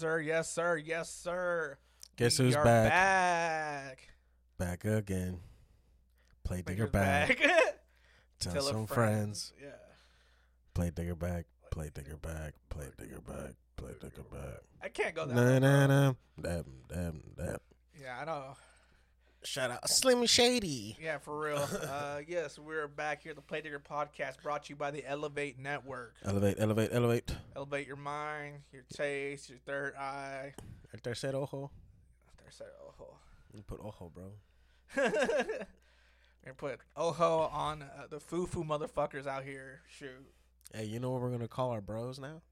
sir. Yes, sir. Yes, sir. Guess We who's back? Back. Back again. Play digger back. Tell, Tell some friends. friends. Yeah. Play digger back. Play digger back. Play digger back. Play digger back. I can't go that Na na na. Dab dab dab. Yeah, I know. Shout out Slim Shady. Yeah, for real. uh, yes, we're back here at the Play Digger Podcast brought to you by the Elevate Network. Elevate, elevate, elevate. Elevate your mind, your taste, your third eye. El tercer ojo. That ojo. You put ojo, bro. and put ojo on uh, the foo foo motherfuckers out here. Shoot. Hey, you know what we're gonna call our bros now?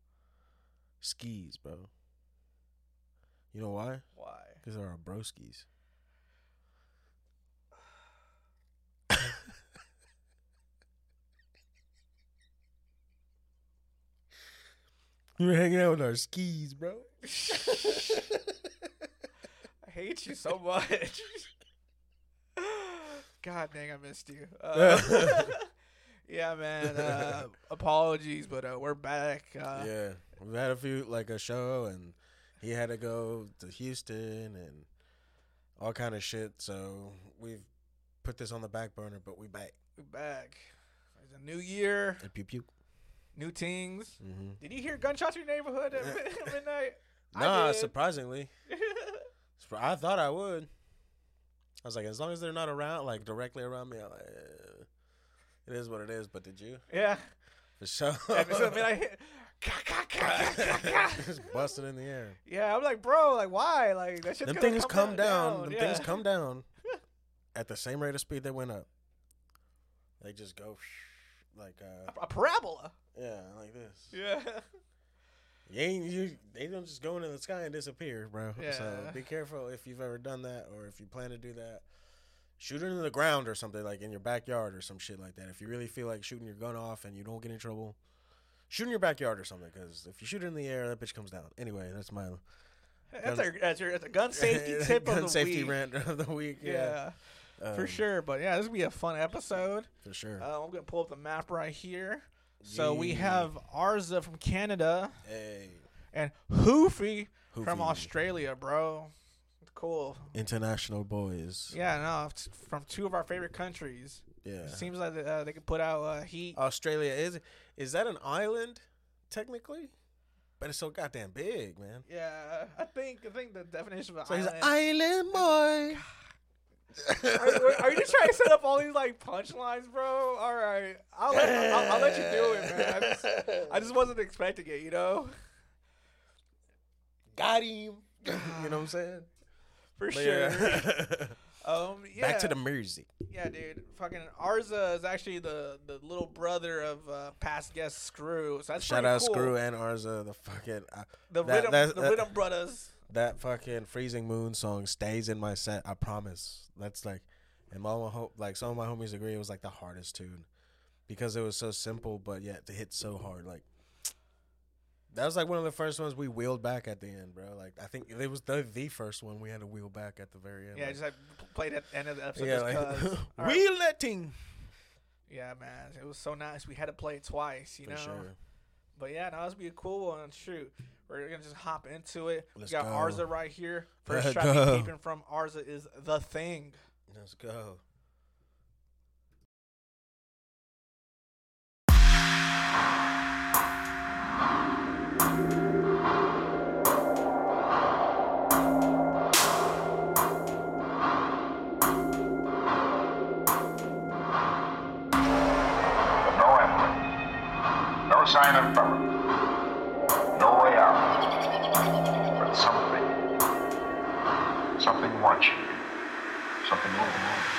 Skis, bro. You know why? Why? Because they're our broskis. We were hanging out with our skis, bro. I hate you so much. God dang, I missed you. Uh, yeah, man. Uh, apologies, but uh, we're back. Uh, yeah, we've had a few like a show, and he had to go to Houston and all kind of shit. So we've put this on the back burner, but we back. We're back. It's a new year, And pew pew. New things. Mm-hmm. Did you hear gunshots in your neighborhood at midnight? I Nah, surprisingly, I thought I would. I was like, as long as they're not around, like directly around me, I'm like, eh, it is what it is. But did you? yeah. For sure. And so, I mean, I hit, ka, ka, ka, ka, ka, ka. Just busted in the air. Yeah, I'm like, bro, like, why? Like, that shit's Them things come down. Them yeah. things come down at the same rate of speed they went up. They just go like uh A parabola. yeah, like this. Yeah. You ain't you they don't just go into the sky and disappear, bro. Yeah. So be careful if you've ever done that or if you plan to do that. Shoot it into the ground or something like in your backyard or some shit like that. If you really feel like shooting your gun off and you don't get in trouble, shoot in your backyard or something. Because if you shoot it in the air, that bitch comes down. Anyway, that's my That's, Gun- our, that's, your, that's a gun safety tip gun of the safety week. rant of the week. Yeah, Yeah, for Um, sure. But yeah, this will be a fun episode. For sure. Uh, I'm gonna pull up the map right here. So we have Arza from Canada hey, and Hoofy, from Australia, bro. Cool. international boys. Yeah, no, from two of our favorite countries. Yeah. Seems like uh, they could put out uh, heat. Australia is is that an island technically? But it's so goddamn big, man. yeah, I think I think the definition of So an he's an island. island boy. Are, are you just trying to set up all these like punchlines, bro? All right, I'll let, I'll, I'll let you do it, man. I just, I just wasn't expecting it, you know, got him. you know what I'm saying? for But sure. yeah. Um, yeah, Back to the music. yeah, dude. Fucking Arza is actually the the little brother of uh, past guest Screw. So that's Shout out cool. Screw and Arza, the fucking uh, The That- rhythm, that's- the that- rhythm brothers. That fucking freezing moon song stays in my set. I promise. That's like, and all my ho- like some of my homies agree it was like the hardest tune because it was so simple, but yet to hit so hard. Like that was like one of the first ones we wheeled back at the end, bro. Like I think it was the the first one we had to wheel back at the very end. Yeah, like, just like played at the end of the episode. yeah, like 'cause. All right. wheel Yeah, man, it was so nice. We had to play it twice, you for know. sure. But yeah, now this be a cool one. Shoot, we're gonna just hop into it. Let's we got go. Arza right here. First Let's track go. we keeping from Arza is "The Thing." Let's go. China bubble. No way out. But something. Something watching. Something over.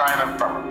Sign of Bella.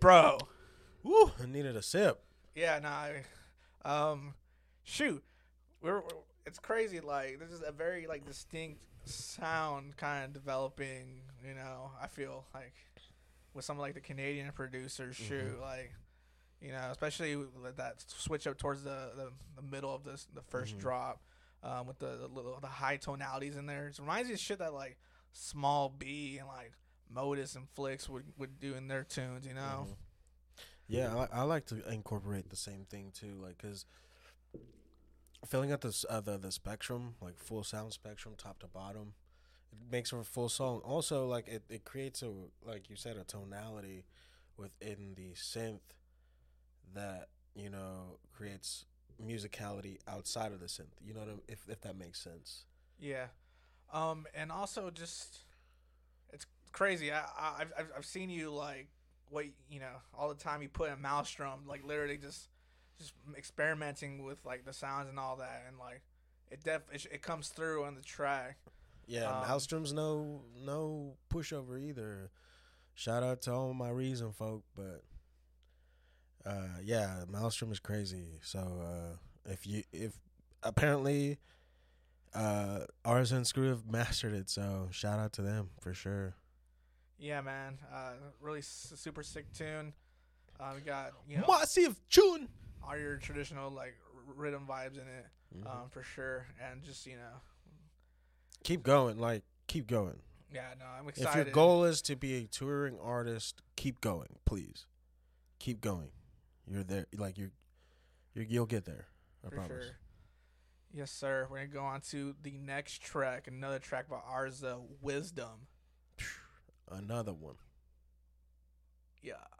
Bro. Woo, I needed a sip. Yeah, nah. I- Um, shoot, we're, we're it's crazy. Like this is a very like distinct sound kind of developing. You know, I feel like with some of like the Canadian producers, shoot, like you know, especially with that switch up towards the the, the middle of this the 1st drop. Um, with the, the little the high tonalities in there, it reminds me of shit that like Small B and like Modus and Flicks would, would do in their tunes, you know. Yeah, I, I like to incorporate the same thing too, like because filling out this uh, the the spectrum, like full sound spectrum, top to bottom, it makes for a full song. Also, like it, it creates a like you said a tonality within the synth that you know creates musicality outside of the synth. You know what I- if if that makes sense. Yeah, um, and also just crazy. I, I I've I've- seen you like what you know all the time. You put in Malström, like literally just just experimenting with like the sounds and all that, and like it def it, it comes through on the track. Yeah, Um, Malström's no no pushover either. Shout out to all my reason folk, but uh, yeah, Malström is crazy. So uh, if you if apparently, uh, Artisan Screw have mastered it. So shout out to them for sure. Yeah, man. Uh, really s- super sick tune. Uh, we got you know Massive tune. all your traditional like r- rhythm vibes in it, Mm-hmm. um, for sure. And just you know, Keep going, like keep going. yeah, no, I'm excited. If your goal is to be a touring artist, keep going, please. Keep going. You're there. Like you're, you're you'll get there. I for promise. sure. Yes, sir. We're gonna go on to the next track, another track by Arza, Wisdom. Another one. Yeah.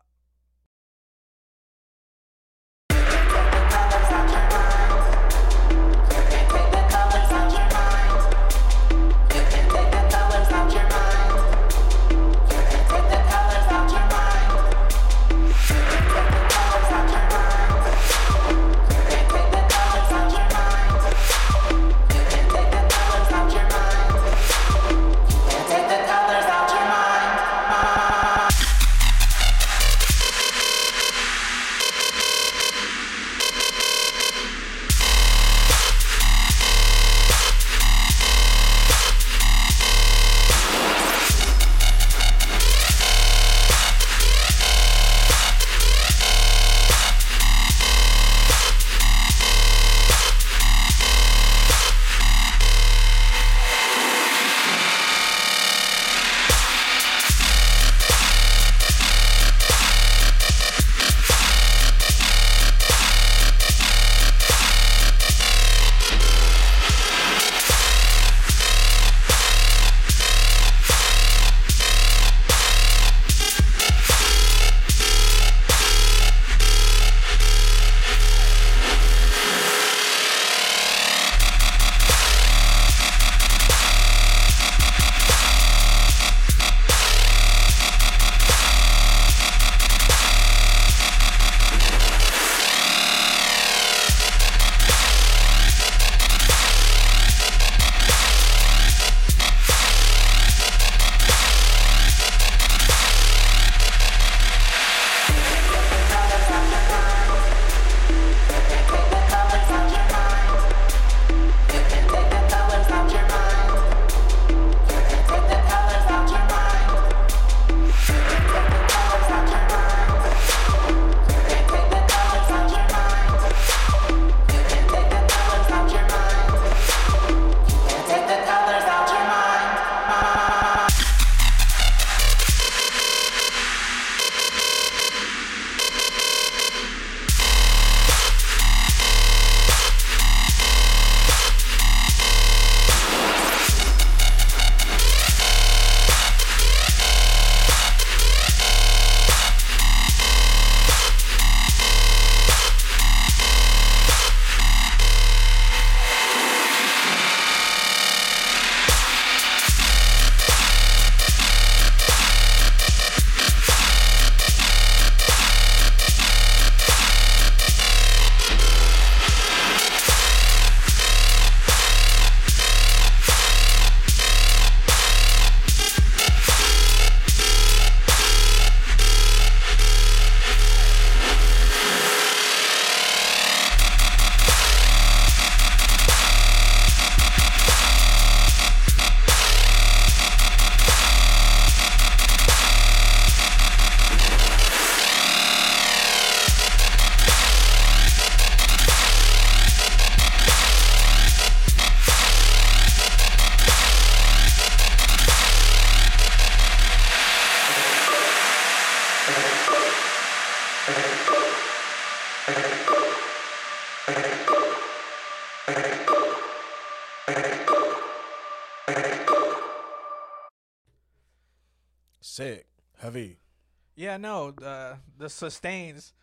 Yeah, no, the the sustains,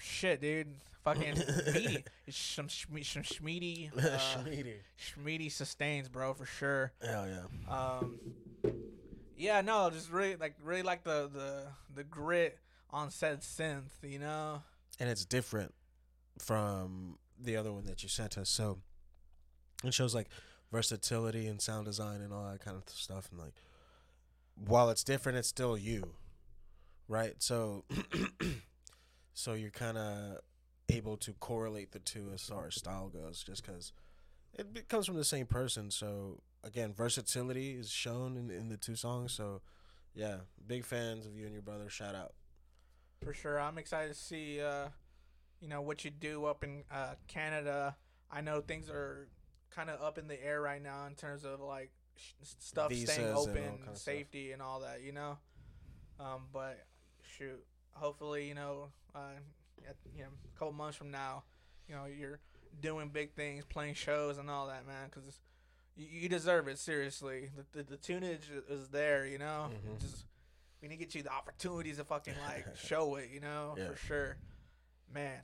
shit, dude, fucking meaty. It's some shme- some schmeedy, uh, Schmeedy. schmeedy sustains, bro, for sure. Hell yeah. Um, yeah, no, just really like really like the the the grit on said synth, you know. and it's different from the other one that you sent us. So it shows like versatility and sound design and all that kind of stuff. And like, while it's different, it's still you, right? So, so you're kind of able to correlate the two as far as style goes, just because it comes from the same person. So again, versatility is shown in, in the two songs. So yeah, big fans of you and your brother. Shout out. For sure, I'm excited to see, uh, you know, what you do up in uh, Canada. I know things are kind of up in the air right now in terms of like sh- stuff Visas staying and open, kind of stuff. safety, and all that. You know, um, but shoot, hopefully, you know, uh, at, you know, a couple months from now, you know, you're doing big things, playing shows, and all that, man, because you, you deserve it. Seriously, the the, the tunage is there. You know, Mhm. just we need to get you the opportunities to fucking like show it, you know, Yeah. for sure. Man,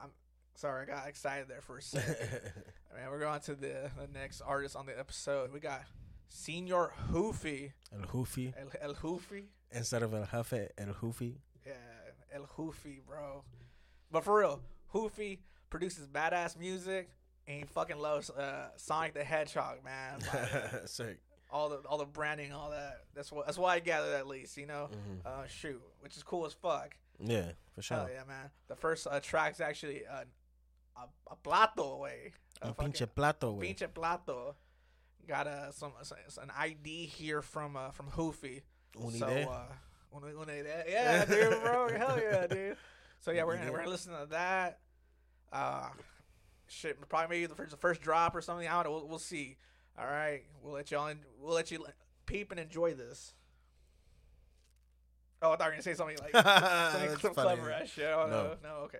I'm sorry, I got excited there for a second. Man, we're going to the, the next artist on the episode. We got Senior Hoofy. El Hoofy El, El Hoofy. Instead of El Jefe, El Hoofy. Yeah, El Hoofy, bro. But for real, Hoofy produces badass music and he fucking loves uh, Sonic the Hedgehog, man. Like, Sick. all the all the branding, all that. That's what that's why I gathered at least, you know. Mhm. Uh, shoot, which is cool as fuck. Yeah, for sure. Hell yeah, man. The first uh, track's actually uh, a, a plato way. A fucking- pinche plato, way. pinche plato. Got uh, some, some an ID here from uh, from Hoofy. So, uh, una, una idea. Yeah, dude, bro. Hell yeah, dude. So yeah, we're gonna we're idea. gonna listen to that. Uh, shit, probably maybe the first, the first drop or something. I don't know. We'll, we'll see. All right, we'll let y'all. In, we'll let you peep and enjoy this. Oh, I thought you were gonna say something like something That's funny. clever as shit. Oh, no, No. no, okay.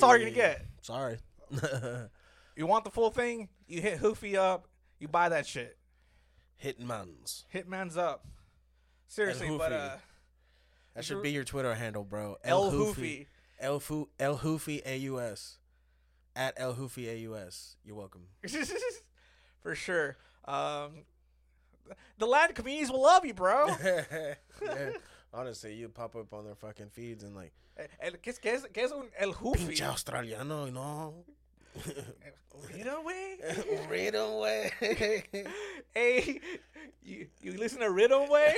That's all you're gonna get. Sorry. You want the full thing? You hit Hoofy up. You buy that shit. Hitmans. Hitman's up. Seriously, but uh, That should be your Twitter handle, bro. El Hoofy. El Fu El Hoofy AUS. At El Hoofy AUS. You're welcome. for sure. Um, the Latin communities will love you, bro. yeah. Honestly, you pop up on their fucking feeds and like, eh, El, ¿qué, es- qué es, qué es un el Hoofy? pinche australiano, no. Mira, güey. Rhythm way. hey, you you listen to Rhythm Way?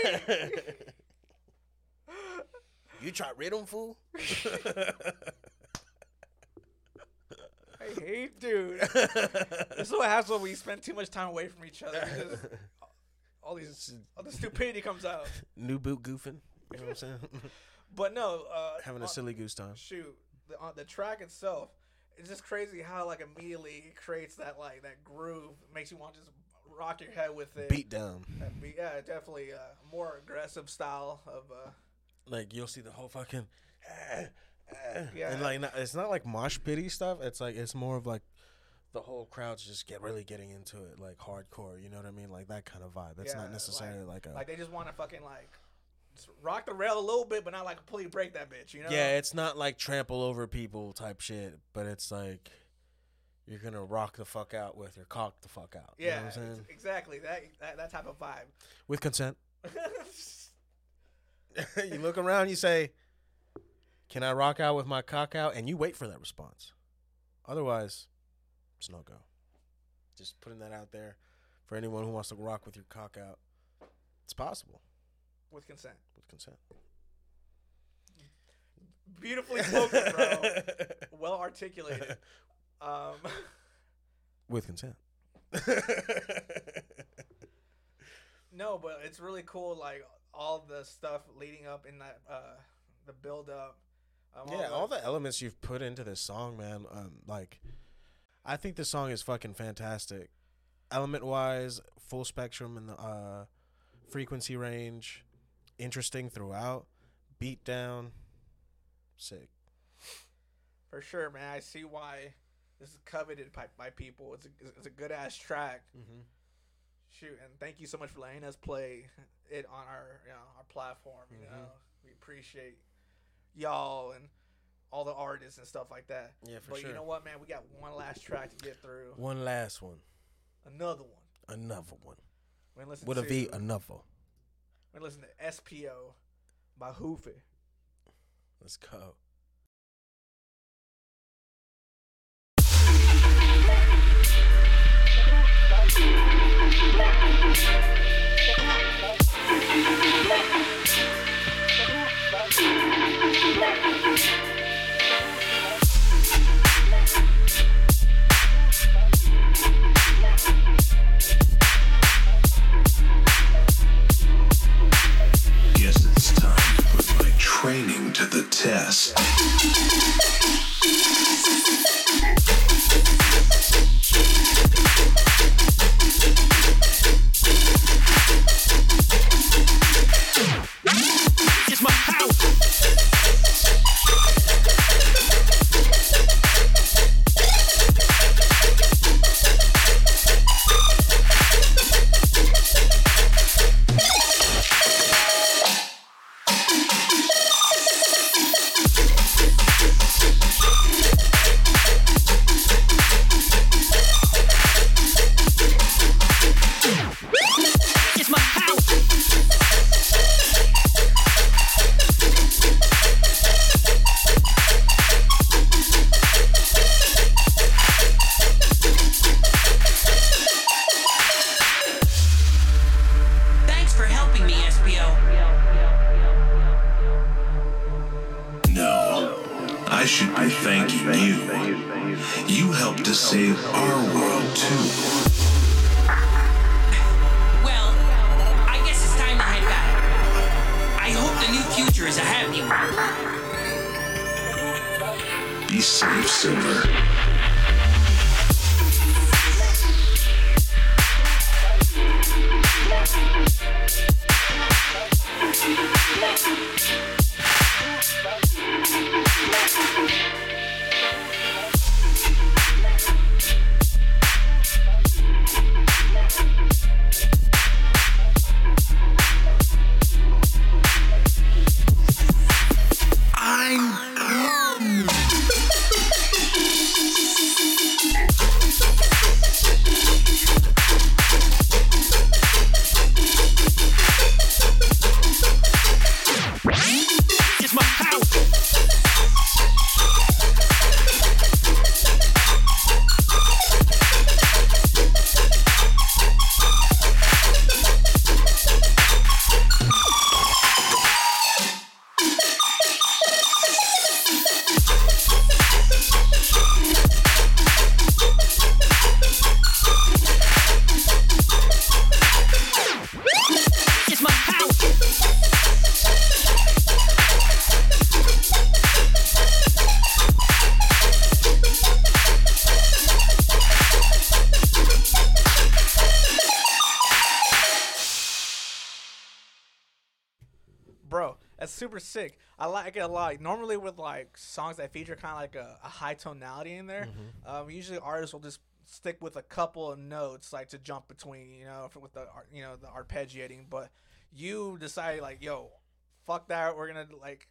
you try rhythm, fool? I hate, dude. this is what happens when we spend too much time away from each other. All these, all the stupidity comes out. New boot goofing. You know what I'm saying? But no, uh, Having a on- silly goose time. shoot the, on the track itself it's just crazy how like immediately it creates that like that groove makes you want to just rock your head with it Beat down. That beat- yeah definitely a more aggressive style of uh Like you'll see the whole fucking. Yeah. And like not, it's not like mosh pity stuff. It's like it's more of like the whole crowd's just get really getting into it, like hardcore. You know what I mean? Like that kind of vibe. It's Yeah, not necessarily like, a. like they just want to fucking like rock the rail a little bit but not like completely break that bitch you know yeah, it's not like trample over people type shit, but it's like you're gonna rock the fuck out with your cock the fuck out. You know yeah what I'm saying? exactly that, that that type of vibe With consent. you look around, you say, "Can I rock out with my cock out?" And you wait for that response. Otherwise, it's no go. Just putting that out there for anyone who wants to rock with your cock out. It's possible with consent with consent. beautifully spoken bro well articulated um with consent. No, but it's really cool. Like all the stuff leading up in that, uh, the build up. Um, yeah, all the elements you've put into this song, man. Um, like, I think this song is fucking fantastic. Element wise, full spectrum in the uh, frequency range, interesting throughout, beat down, sick. for sure, man. I see why this is coveted by, by people. It's a, it's a good ass track. Mm-hmm. Shoot, and thank you so much for letting us play it on our you know our platform. You Mhm. know, we appreciate y'all and all the artists and stuff like that. Yeah, for but sure. you know what, man? We got one last track to get through. One last one, Another one. another one with to a V, another. We're gonna listen to SPO by Hoofy. Let's go. training to the test. Super sick. I like it a lot. Normally with like songs that feature kind of like a, a high tonality in there, um, usually artists will just stick with a couple of notes like to jump between, you know, for- with the you know the arpeggiating. But you decided like, yo, fuck that. We're gonna like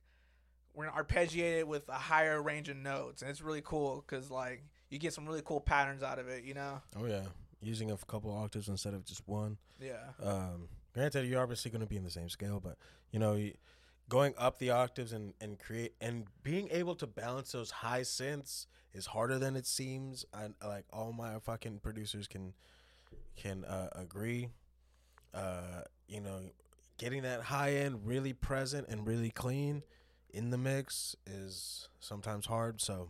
we're gonna arpeggiate it with a higher range of notes, and it's really cool because like you get some really cool patterns out of it. You know? Oh yeah, using a couple octaves instead of just one. Yeah. Um, granted, you're obviously going to be in the same scale, but you know, y- going up the octaves and and create and being able to balance those high synths is harder than it seems. I like all my fucking producers can can uh, agree. Uh, you know, getting that high end really present and really clean in the mix is sometimes hard. So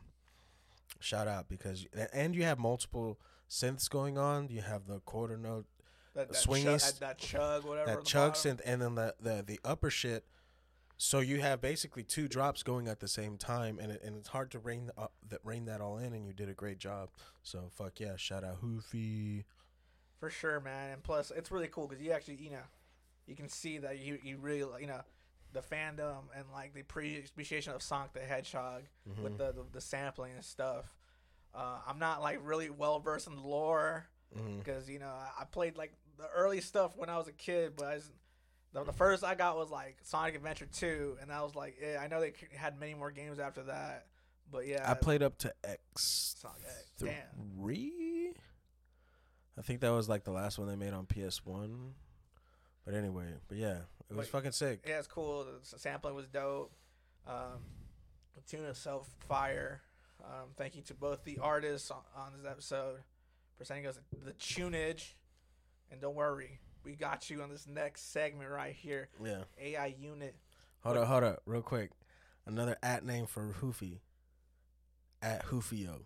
shout out because and you have multiple synths going on. You have the quarter note That, that swingy chug, that, chug, whatever. that chug bottom. synth and then the, the the upper shit. So you have basically two drops going at the same time, and it, and it's hard to rein up, uh, that rein that all in, and you did a great job. So fuck yeah, shout out Hoofy. For sure, man. And plus, it's really cool because you actually, you know, you can see that you, you really, you know, the fandom and like the appreciation of Sonic the Hedgehog mm-hmm. with the, the the sampling and stuff. Uh, I'm not like really well versed in the lore mm-hmm. because you know I, I played like the early stuff when I was a kid, but I just, the, the first I got was like Sonic Adventure 2, and I was like, yeah, I know they had many more games after that, but yeah, I played up to X Sonic X. Three. I think that was like the last one they made on PS One. But anyway, but yeah, it was Wait. fucking sick. Yeah, it's cool. The sampling was dope. Um, the tune itself, fire. Um, thank you to both the artists on, on this episode for sending us the tunage. And don't worry, we got you on this next segment right here. Yeah. AI unit. Hold up, hold up, real quick. Another at name for Hoofy. At Hoofio.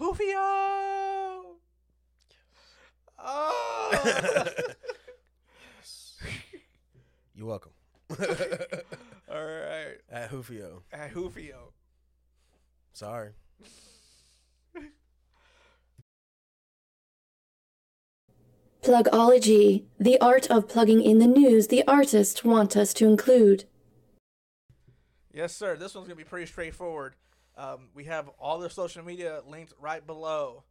Hoofio! Oh! You're welcome. All right. At Hoofio. At Hoofio. Sorry. Plugology, the art of plugging in the news the artists want us to include. Yes, sir. This one's gonna be pretty straightforward. Um, we have all their social media linked right below.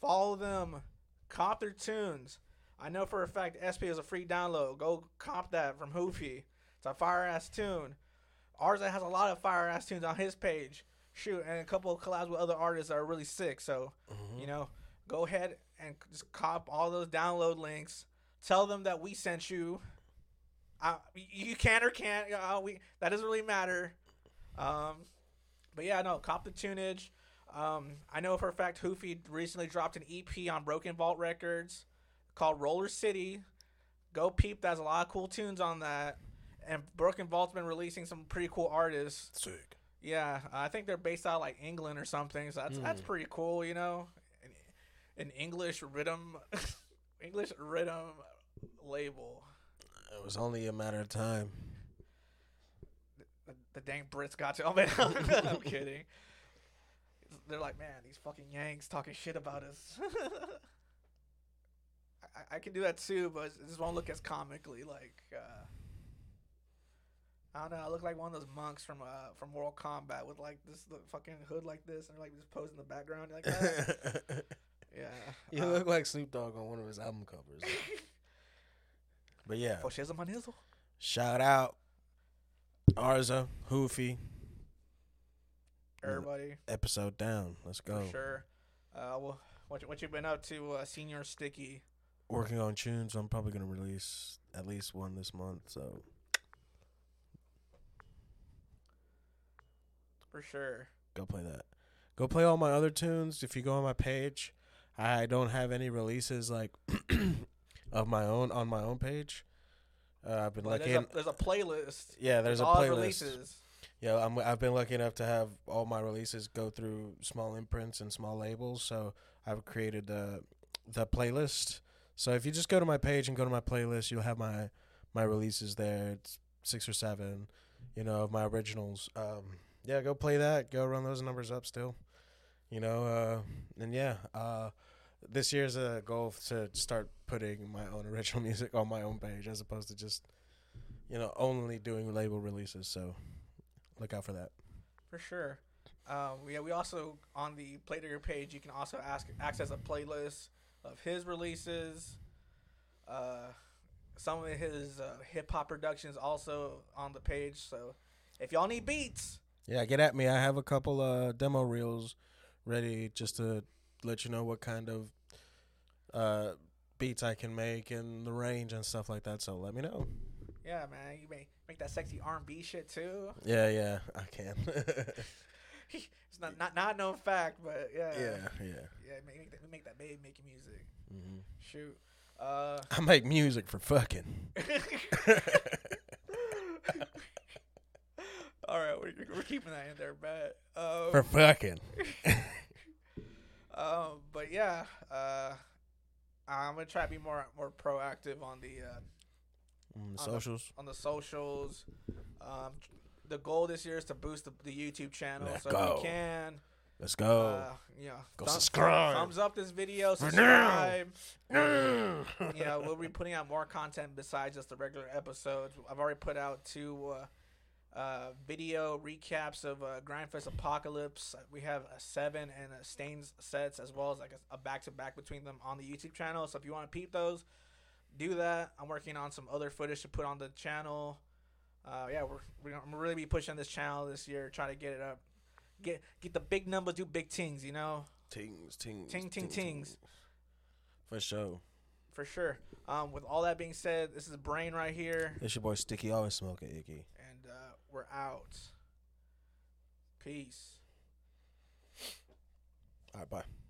Follow them, comp their tunes. I know for a fact SP is a free download. Go comp that from Hoofy. It's a fire ass tune. Arza has a lot of fire ass tunes on his page. Shoot, and a couple of collabs with other artists that are really sick. So, you know, go ahead and just cop all those download links. Tell them that we sent you. Uh, you can or can't. Uh, we that doesn't really matter. Um, but yeah, no, cop the tunage. Um, I know for a fact Hoofy recently dropped an EP on Broken Vault Records called Roller City. Go peep. There's a lot of cool tunes on that. And Broken Vault's been releasing some pretty cool artists. Sick. Yeah, I think they're based out of, like England or something. So that's that's pretty cool, you know. An, English rhythm, English rhythm label. It was only a matter of time. The, the dang Brits got to. Oh man, I'm kidding. They're like, man, these fucking Yanks talking shit about us. I, I can do that too, but it just won't look as comically like. Uh, I don't know. I look like one of those monks from uh from Mortal Kombat with like this the fucking hood like this and like just posing in the background You're like that. Yeah. you uh, look like Snoop Dogg on one of his album covers. but yeah, For shizzle my nizzle. shout out Arza, Hoofy, Everybody, episode down. Let's go. for sure. Uh, well, what you, what you been up to, uh, Senior Sticky? Working on tunes. I'm probably gonna release at least one this month. So For sure. go play that. Go play all my other tunes. If you go on my page, I don't have any releases like of my own on my own page. Uh, I've been But lucky. there's, a, there's a playlist. yeah, there's a playlist. releases. Yeah, I'm, I've been lucky enough to have all my releases go through small imprints and small labels. So I've created the the playlist. So if you just go to my page and go to my playlist, you'll have my my releases there. It's six or seven, you know, of my originals. Um, yeah, go play that. Go run those numbers up still. You know, uh, and yeah, uh, this year's a goal to start putting my own original music on my own page as opposed to just, you know, only doing label releases. So look out for that. For sure. Um, yeah, we also on the Playdigger page you can also ask access a playlist of his releases. Uh, some of his uh, hip hop productions also on the page. So if y'all need beats, Yeah, get at me. I have a couple uh demo reels ready just to let you know what kind of uh beats I can make and the range and stuff like that. So let me know. yeah, man, you may make that sexy R and B shit too. Yeah, yeah, I can. it's not not not known fact, but yeah, yeah, yeah. yeah. Make, make that, we make that baby making music. hmm Shoot. Uh, I make music for fucking. all right, we're, we're keeping that in there, bet. Um, for fucking. Um, but yeah, uh, I'm gonna try to be more more proactive on the uh, Mm, On the- socials. on the socials. Um, the goal this year is to boost the, the YouTube channel. Let's so go. if you can, Let's go. uh, you know, Go thumb- subscribe. Thumbs up this video. Subscribe. you know, we'll be putting out more content besides just the regular episodes. I've already put out two uh, uh, video recaps of uh, Grindfest Apocalypse. We have a seven and a Stains sets as well as like a back to back between them on the YouTube channel. So if you want to peep those, do that. I'm working on some other footage to put on the channel. Uh, yeah, we're, we're gonna I'm really be pushing this channel this year, trying to get it up, get get the big numbers, do big things. You know, Tings, tings, Ting, ting, tings. For sure. for sure. Um, with all that being said, this is Brain right here. It's your boy Sticky, always smoking icky. We're out. Peace. All right, bye.